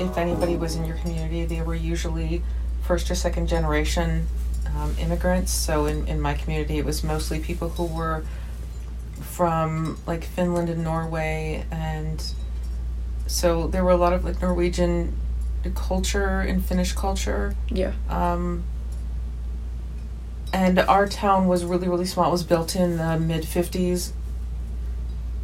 if anybody was in your community, they were usually first or second generation um, immigrants. So in, in my community, it was mostly people who were from like Finland and Norway, and so there were a lot of like Norwegian culture and Finnish culture. Yeah. Um, and our town was really really small. It was built in the mid fifties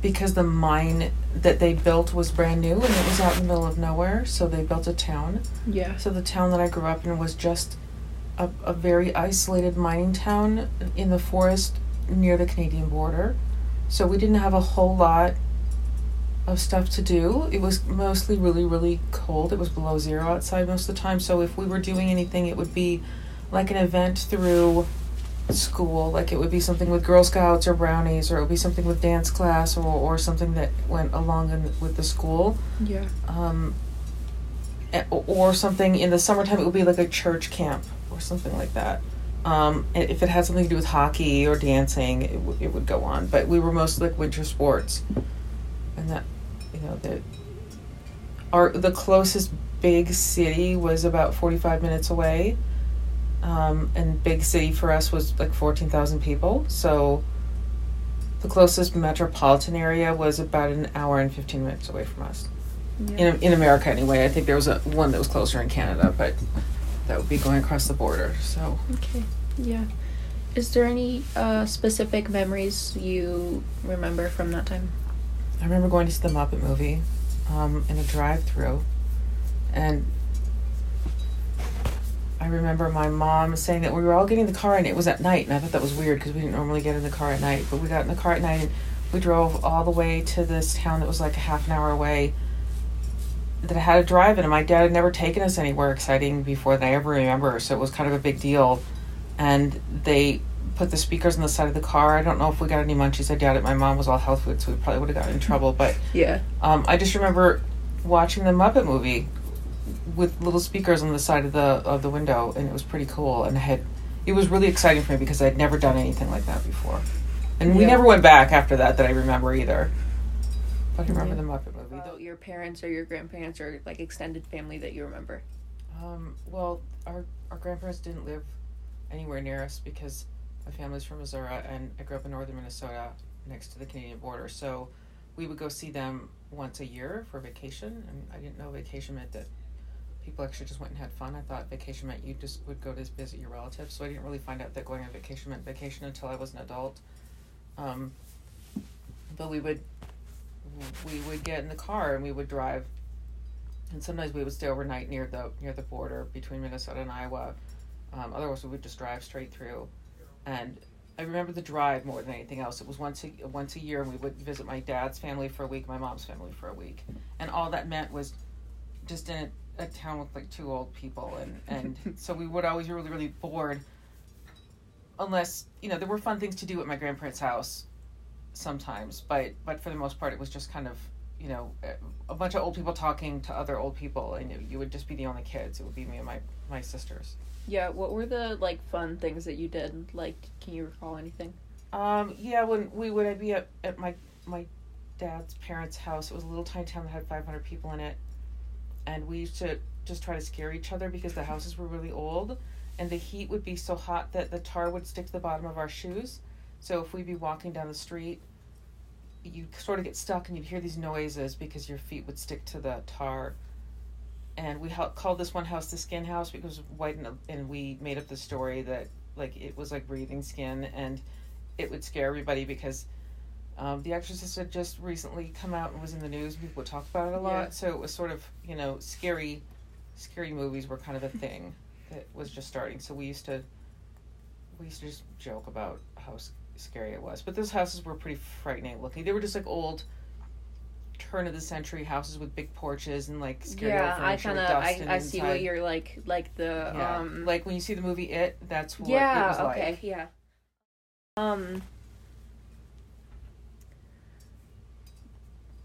because the mine that they built was brand new and it was out in the middle of nowhere. So they built a town. Yeah. So the town that I grew up in was just a, a very isolated mining town in the forest near the Canadian border. So we didn't have a whole lot of stuff to do. It was mostly really, really cold. It was below zero outside most of the time. So if we were doing anything, it would be like an event through school. Like it would be something with Girl Scouts or Brownies, or it would be something with dance class, or, or something that went along in, with the school Yeah. um, eh, or something in the summertime it would be like a church camp or something like that um, if it had something to do with hockey or dancing it, w- it would go on but we were mostly like winter sports and that you know the our the closest big city was about 45 minutes away um, and big city for us was like 14,000 people so the closest metropolitan area was about an hour and 15 minutes away from us Yeah. in, in America anyway. I think there was a one that was closer in Canada, but that would be going across the border. So Okay. Yeah. Is there any uh, specific memories you remember from that time? I remember going to see the Muppet movie um, in a drive-through, and I remember my mom saying that we were all getting in the car and it was at night, and I thought that was weird because we didn't normally get in the car at night. But we got in the car at night and we drove all the way to this town that was like a half an hour away. That I had to drive in, and my dad had never taken us anywhere exciting before that I ever remember, so it was kind of a big deal. And they put the speakers on the side of the car. I don't know if we got any munchies. I doubt it. My mom was all health food, so we probably would have gotten in trouble. But Yeah. um, I just remember watching the Muppet movie with little speakers on the side of the of the window, and it was pretty cool. And I had it was really exciting for me because I'd never done anything like that before, and we Yeah. never went back after that that I remember either. But I remember Yeah. the Muppet movie. About your parents or your grandparents or like extended family that you remember. Um, well, our our grandparents didn't live anywhere near us because my family's from Missouri and I grew up in northern Minnesota next to the Canadian border. So we would go see them once a year for vacation, and I didn't know vacation meant that people actually just went and had fun. I thought vacation meant you just would go to visit your relatives. So I didn't really find out that going on vacation meant vacation until I was an adult. Um, but we would we would get in the car and we would drive and sometimes we would stay overnight near the near the border between Minnesota and Iowa. Um, otherwise, we would just drive straight through. And I remember the drive more than anything else. It was once a once a year, and we would visit my dad's family for a week, my mom's family for a week, and all that meant was just in a, town with like two old people, and and so we would always be really really bored. Unless you know there were fun things to do at my grandparents' house, sometimes, but but for the most part, it was just kind of you know a bunch of old people talking to other old people and you, you would just be the only kids it would be me and my my sisters Yeah. What were the like fun things that you did? Like, can you recall anything? um yeah when we would be at, at my my dad's parents house it was a little tiny town that had 500 people in it and we used to just try to scare each other because the houses were really old and the heat would be so hot that the tar would stick to the bottom of our shoes. So if we'd be walking down the street you'd sort of get stuck and you'd hear these noises because your feet would stick to the tar. And we ha- called this one house the skin house because white and, and we made up the story that like it was like breathing skin and it would scare everybody because um, the exorcist had just recently come out and was in the news. And people would talk about it a lot. Yeah. so it was sort of you know scary scary movies were kind of a thing that was just starting. So we used to we used to just joke about how scary it was. But those houses were pretty frightening looking. They were just like old turn of the century houses with big porches and like scary yeah, old I furniture with kind of dust I, I see what you're like like the yeah. um like when you see the movie it that's what it yeah was okay like yeah. Um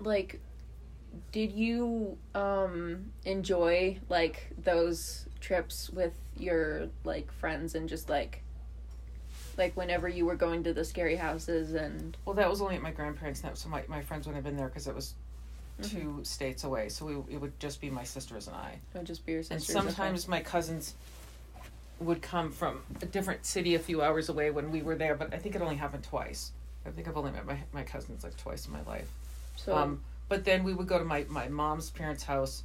like did you um enjoy like those trips with your like friends and just like like whenever you were going to the scary houses and well that was only at my grandparents now so my, my friends wouldn't have been there because it was two states away, so we, it would just be my sisters and I. It would just be your And sisters. okay. sometimes my cousins would come from a different city a few hours away when we were there, but I think it only happened twice. I think I've only met my, my cousins like twice in my life. So Um, but then we would go to my, my mom's parents' house,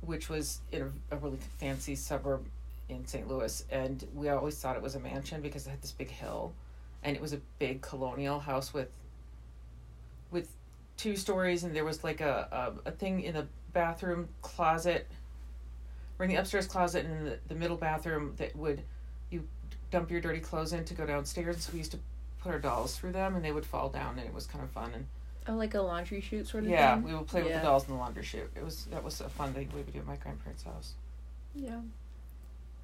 which was in a, a really fancy suburb in St. Louis, and we always thought it was a mansion because it had this big hill, and it was a big colonial house with with two stories, and there was like a a, a thing in the bathroom closet, or in the upstairs closet, and in the, the middle bathroom that would you dump your dirty clothes in to go downstairs. So we used to put our dolls through them, and they would fall down, and it was kind of fun and. Oh, like a laundry chute sort of thing. Yeah, thing. we would play with the dolls in the laundry chute. It was that was a fun thing we would do at my grandparents' house. Yeah.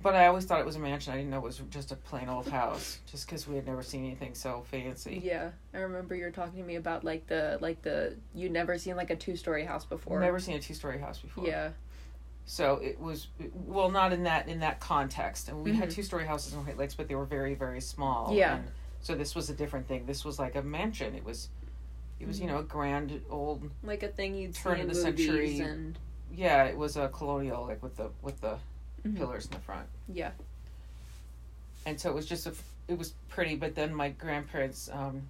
But I always thought it was a mansion. I didn't know it was just a plain old house, just because we had never seen anything so fancy. Yeah, I remember you were talking to me about like the like the you'd never seen like a two story house before. Never seen a two story house before. Yeah. So it was well, not in that in that context. And we had Mhm. two story houses in Hoyt Lakes, but they were very very small. Yeah. And so this was a different thing. This was like a mansion. It was, it was you know a grand old Like a thing you'd Turn see of in the century. and yeah. It was a colonial like with the with the Mhm. pillars in the front. Yeah. and so it was just a it was pretty but then my grandparents um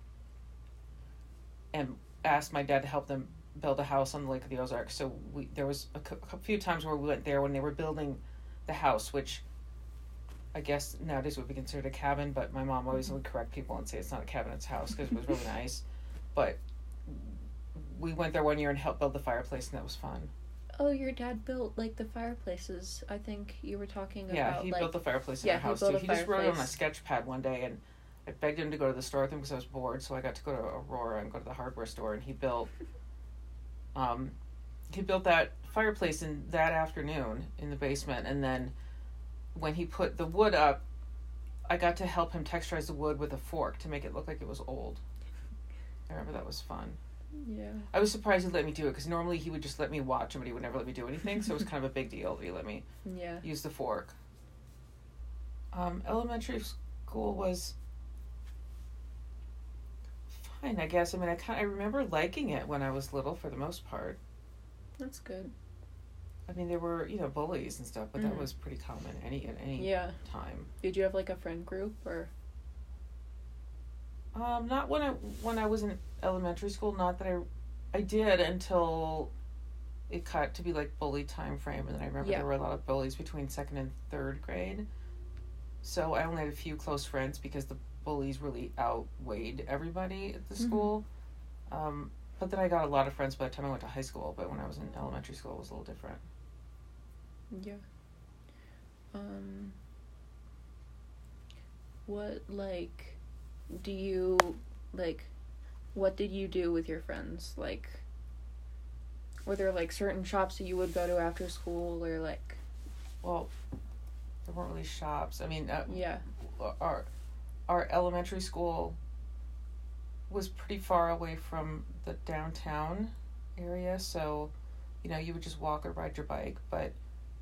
and asked my dad to help them build a house on the lake of the ozarks so we there was a, few times where we went there when they were building the house which i guess nowadays would be considered a cabin but my mom always would correct people and say it's not a cabin it's a house because it was really nice but we went there one year and helped build the fireplace and that was fun Oh, your dad built like the fireplaces. I think you were talking about. Yeah, he like built the fireplace in yeah, our house too. He just wrote it on a sketch pad one day, and I begged him to go to the store with him because I was bored. So I got to go to Aurora and go to the hardware store, and he built, um, he built that fireplace in that afternoon in the basement, and then when he put the wood up, I got to help him texturize the wood with a fork to make it look like it was old. I remember that was fun. yeah. I was surprised he let me do it because normally he would just let me watch him, but he would never let me do anything. So it was kind of a big deal that he let me Yeah. use the fork. Um, elementary school was fine, I guess. I mean, I kind I remember liking it when I was little for the most part. That's good. I mean, there were you know bullies and stuff, but that Mhm. was pretty common any at any Yeah. time. Did you have like a friend group or Um, not when I when I was in elementary school. Not that I, I did until it got to be like bully time frame, and then I remember Yeah. there were a lot of bullies between second and third grade. So I only had a few close friends because the bullies really outweighed everybody at the Mhm. school. Um, but then I got a lot of friends by the time I went to high school. But when I was in elementary school, it was a little different. Yeah. Um what like do you like what did you do with your friends? Like were there like certain shops that you would go to after school or like Well, there weren't really shops. I mean, uh, yeah. our our elementary school was pretty far away from the downtown area, so you know you would just walk or ride your bike, but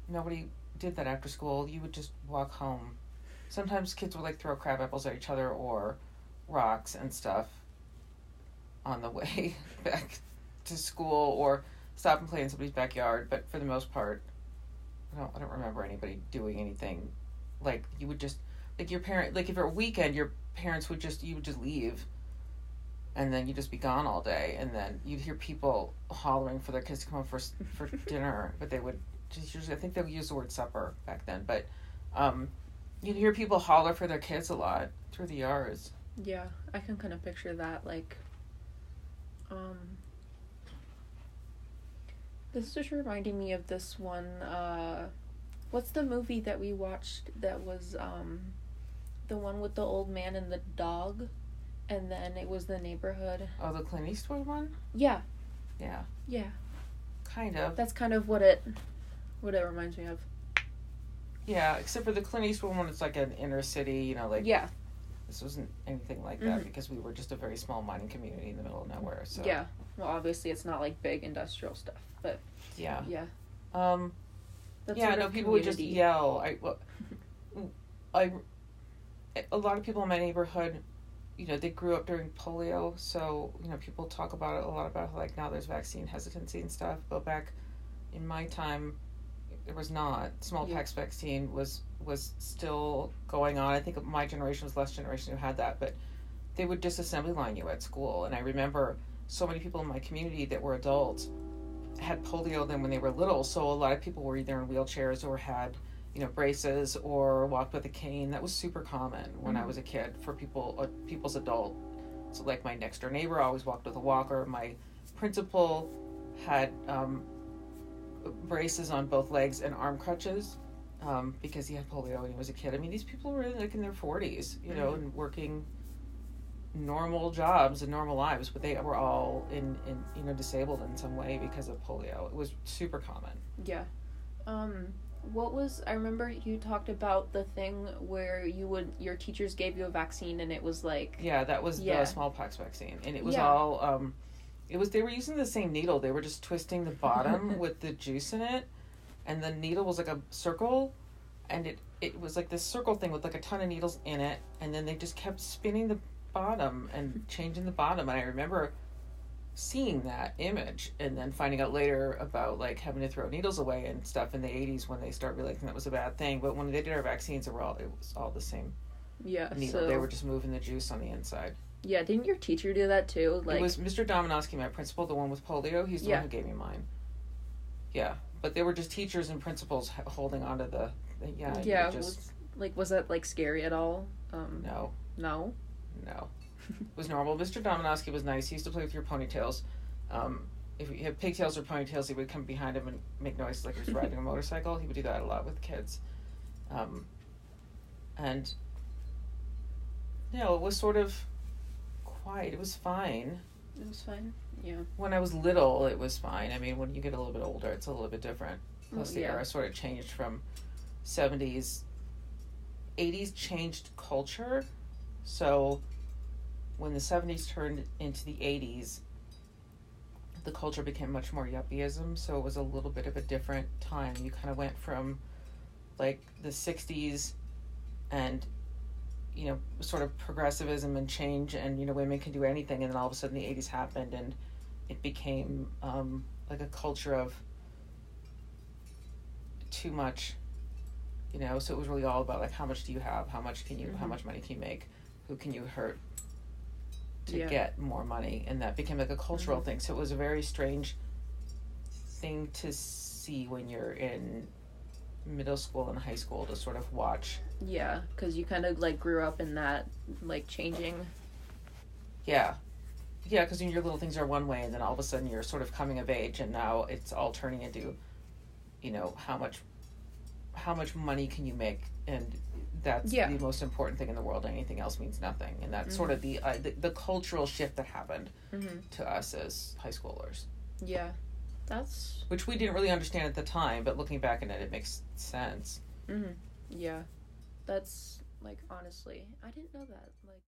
nobody did that after school. You would just walk home. Sometimes kids would like throw crab apples at each other or rocks and stuff on the way back to school or stop and play in somebody's backyard, but for the most part I don't I don't remember anybody doing anything. Like you would just like your parent like if it were a weekend your parents would just you would just leave and then you'd just be gone all day and then you'd hear people hollering for their kids to come home for for dinner but they would just usually I think they would use the word supper back then but um you'd hear people holler for their kids a lot through the yards Yeah. I can kind of picture that like um This is just reminding me of this one uh what's the movie that we watched that was um the one with the old man and the dog and then it was the neighborhood. oh the Clint Eastwood one Yeah. yeah Yeah. kind of That's kind of what it what it reminds me of. yeah except for the Clint Eastwood one it's like an inner city you know like Yeah. This wasn't anything like that Mhm. because we were just a very small mining community in the middle of nowhere. So Yeah. Well, obviously it's not like big industrial stuff, but yeah. yeah. Um, That's yeah, no, people would just yell. I, well, I, a lot of people in my neighborhood you know, they grew up during polio, so you know, people talk about it a lot about like now there's vaccine hesitancy and stuff. But back in my time, there was not. Smallpox yeah. vaccine was was still going on. I think my generation was the last generation who had that, but they would disassembly line you at school. And I remember so many people in my community that were adults had polio then when they were little. So a lot of people were either in wheelchairs or had you know braces or walked with a cane. That was super common when mm-hmm. I was a kid for people uh, people's adult. So like my next door neighbor always walked with a walker. My principal had um, braces on both legs and arm crutches um, because he had polio when he was a kid. I mean, these people were like in their forties, you know, mm-hmm. and working normal jobs and normal lives, but they were all in, in you know disabled in some way because of polio. It was super common. Yeah. Um, what was I remember you talked about the thing where you would your teachers gave you a vaccine and it was like yeah that was yeah. the smallpox vaccine and it was yeah. all um, it was they were using the same needle they were just twisting the bottom with the juice in it and the needle was like a circle and it it was like this circle thing with like a ton of needles in it and then they just kept spinning the bottom and changing the bottom and i remember seeing that image and then finding out later about like having to throw needles away and stuff in the 80s when they start realizing that was a bad thing but when they did our vaccines it were all it was all the same yeah needle. So... they were just moving the juice on the inside yeah didn't your teacher do that too like it was mr dominowski my principal the one with polio he's the yeah. one who gave me mine yeah but they were just teachers and principals holding on to the, the yeah yeah just was, like was that like scary at all um no no no was normal. Mr. Dominowski was nice. He used to play with your ponytails. Um, if you had pigtails or ponytails, he would come behind him and make noises like he was riding a motorcycle. He would do that a lot with kids. Um, and, you know, it was sort of quiet. It was fine. It was fine. Yeah. When I was little, it was fine. I mean, when you get a little bit older, it's a little bit different. Mm, Plus, the yeah. era sort of changed from 70s. 80s changed culture. So when the 70s turned into the 80s, the culture became much more yuppieism. So it was a little bit of a different time. You kind of went from like the 60s and you know sort of progressivism and change and you know women can do anything and then all of a sudden the 80s happened and it became um, like a culture of too much you know so it was really all about like how much do you have how much can you mm-hmm. how much money can you make who can you hurt to yeah. get more money and that became like a cultural mm-hmm. thing so it was a very strange thing to see when you're in middle school and high school to sort of watch yeah because you kind of like grew up in that like changing yeah yeah because your little things are one way and then all of a sudden you're sort of coming of age and now it's all turning into you know how much how much money can you make and that's yeah. the most important thing in the world. Anything else means nothing, and that's mm-hmm. sort of the, uh, the, the cultural shift that happened mm-hmm. to us as high schoolers. Yeah, that's which we didn't really understand at the time, but looking back in it, it makes sense. Mm-hmm. Yeah, that's like honestly, I didn't know that. Like.